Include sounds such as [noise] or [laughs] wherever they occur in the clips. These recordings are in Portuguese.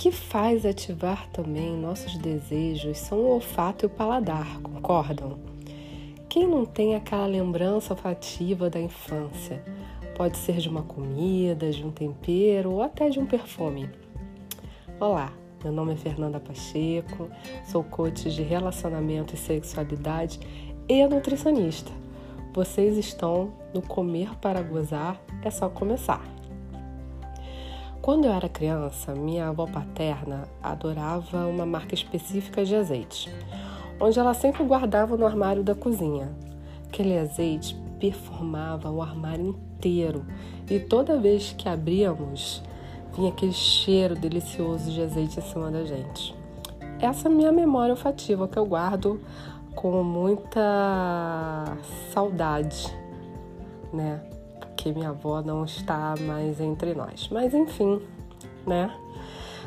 que faz ativar também nossos desejos são o olfato e o paladar, concordam? Quem não tem aquela lembrança olfativa da infância? Pode ser de uma comida, de um tempero ou até de um perfume. Olá, meu nome é Fernanda Pacheco, sou coach de relacionamento e sexualidade e nutricionista. Vocês estão no Comer para Gozar, é só começar. Quando eu era criança, minha avó paterna adorava uma marca específica de azeite, onde ela sempre guardava no armário da cozinha. Aquele azeite perfumava o armário inteiro e toda vez que abríamos, vinha aquele cheiro delicioso de azeite em cima da gente. Essa é a minha memória olfativa que eu guardo com muita saudade, né? Porque minha avó não está mais entre nós. Mas enfim, né?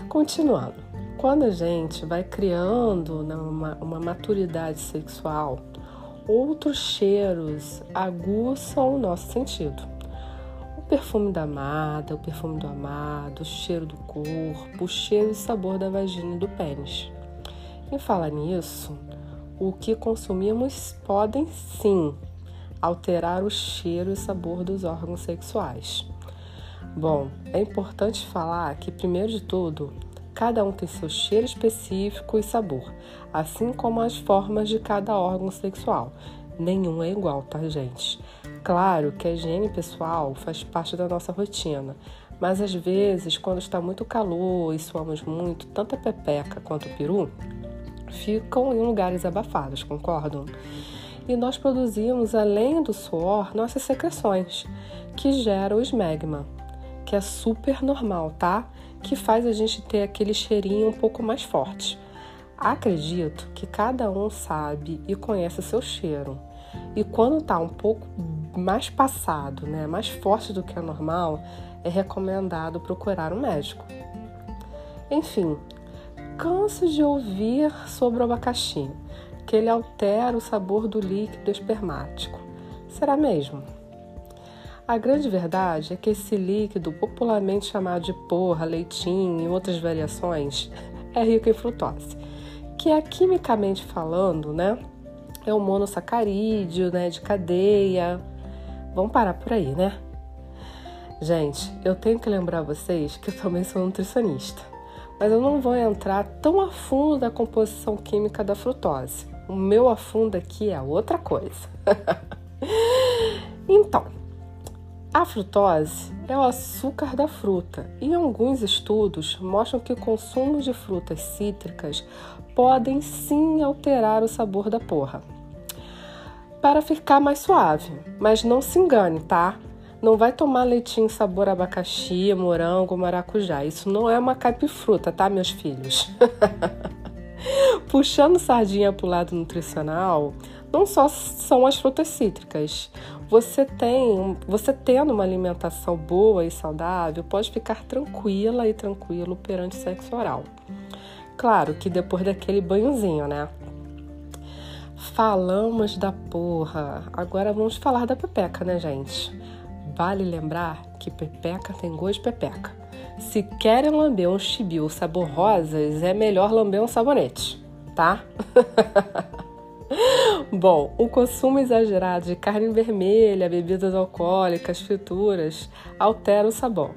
Continuando. Quando a gente vai criando uma, uma maturidade sexual, outros cheiros aguçam o nosso sentido. O perfume da amada, o perfume do amado, o cheiro do corpo, o cheiro e sabor da vagina e do pênis. Em falar nisso, o que consumimos podem sim alterar o cheiro e sabor dos órgãos sexuais. Bom, é importante falar que, primeiro de tudo, cada um tem seu cheiro específico e sabor, assim como as formas de cada órgão sexual. Nenhum é igual, tá, gente? Claro que a higiene pessoal faz parte da nossa rotina, mas às vezes, quando está muito calor e suamos muito, tanto a pepeca quanto o peru ficam em lugares abafados, concordam? E nós produzimos, além do suor, nossas secreções, que geram o esmegma, que é super normal, tá? Que faz a gente ter aquele cheirinho um pouco mais forte. Acredito que cada um sabe e conhece o seu cheiro. E quando tá um pouco mais passado, né, mais forte do que é normal, é recomendado procurar um médico. Enfim, canso de ouvir sobre o abacaxi, que ele altera o sabor do líquido espermático. Será mesmo? A grande verdade é que esse líquido, popularmente chamado de porra, leitinho e outras variações, [laughs] é rico em frutose, que é quimicamente falando, né, é um monossacarídeo, né, de cadeia. Vamos parar por aí, né? Gente, eu tenho que lembrar vocês que eu também sou nutricionista mas eu não vou entrar tão a fundo da composição química da frutose. O meu a fundo aqui é outra coisa. [laughs] então, a frutose é o açúcar da fruta e alguns estudos mostram que o consumo de frutas cítricas podem sim alterar o sabor da porra. Para ficar mais suave, mas não se engane, tá? Não vai tomar leitinho sabor abacaxi, morango, maracujá. Isso não é uma caipifruta, tá, meus filhos? [laughs] Puxando sardinha para o lado nutricional, não só são as frutas cítricas. Você tem, você tendo uma alimentação boa e saudável, pode ficar tranquila e tranquilo perante o sexo oral. Claro que depois daquele banhozinho, né? Falamos da porra. Agora vamos falar da pepeca, né, gente? Vale lembrar que pepeca tem gosto de pepeca. Se querem lamber um chibiu sabor rosas, é melhor lamber um sabonete, tá? [laughs] Bom, o consumo exagerado de carne vermelha, bebidas alcoólicas, frituras altera o sabor.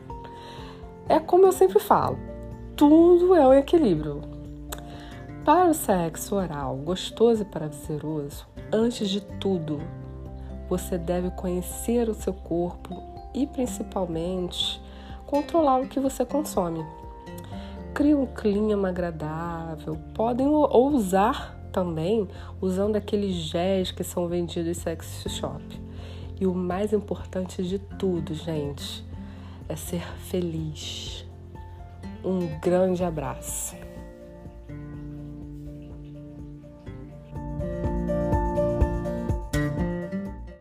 É como eu sempre falo, tudo é um equilíbrio. Para o sexo oral gostoso e prazeroso, antes de tudo, você deve conhecer o seu corpo e, principalmente, controlar o que você consome. Crie um clima agradável. Podem ousar também usando aqueles géis que são vendidos em sex shop. E o mais importante de tudo, gente, é ser feliz. Um grande abraço.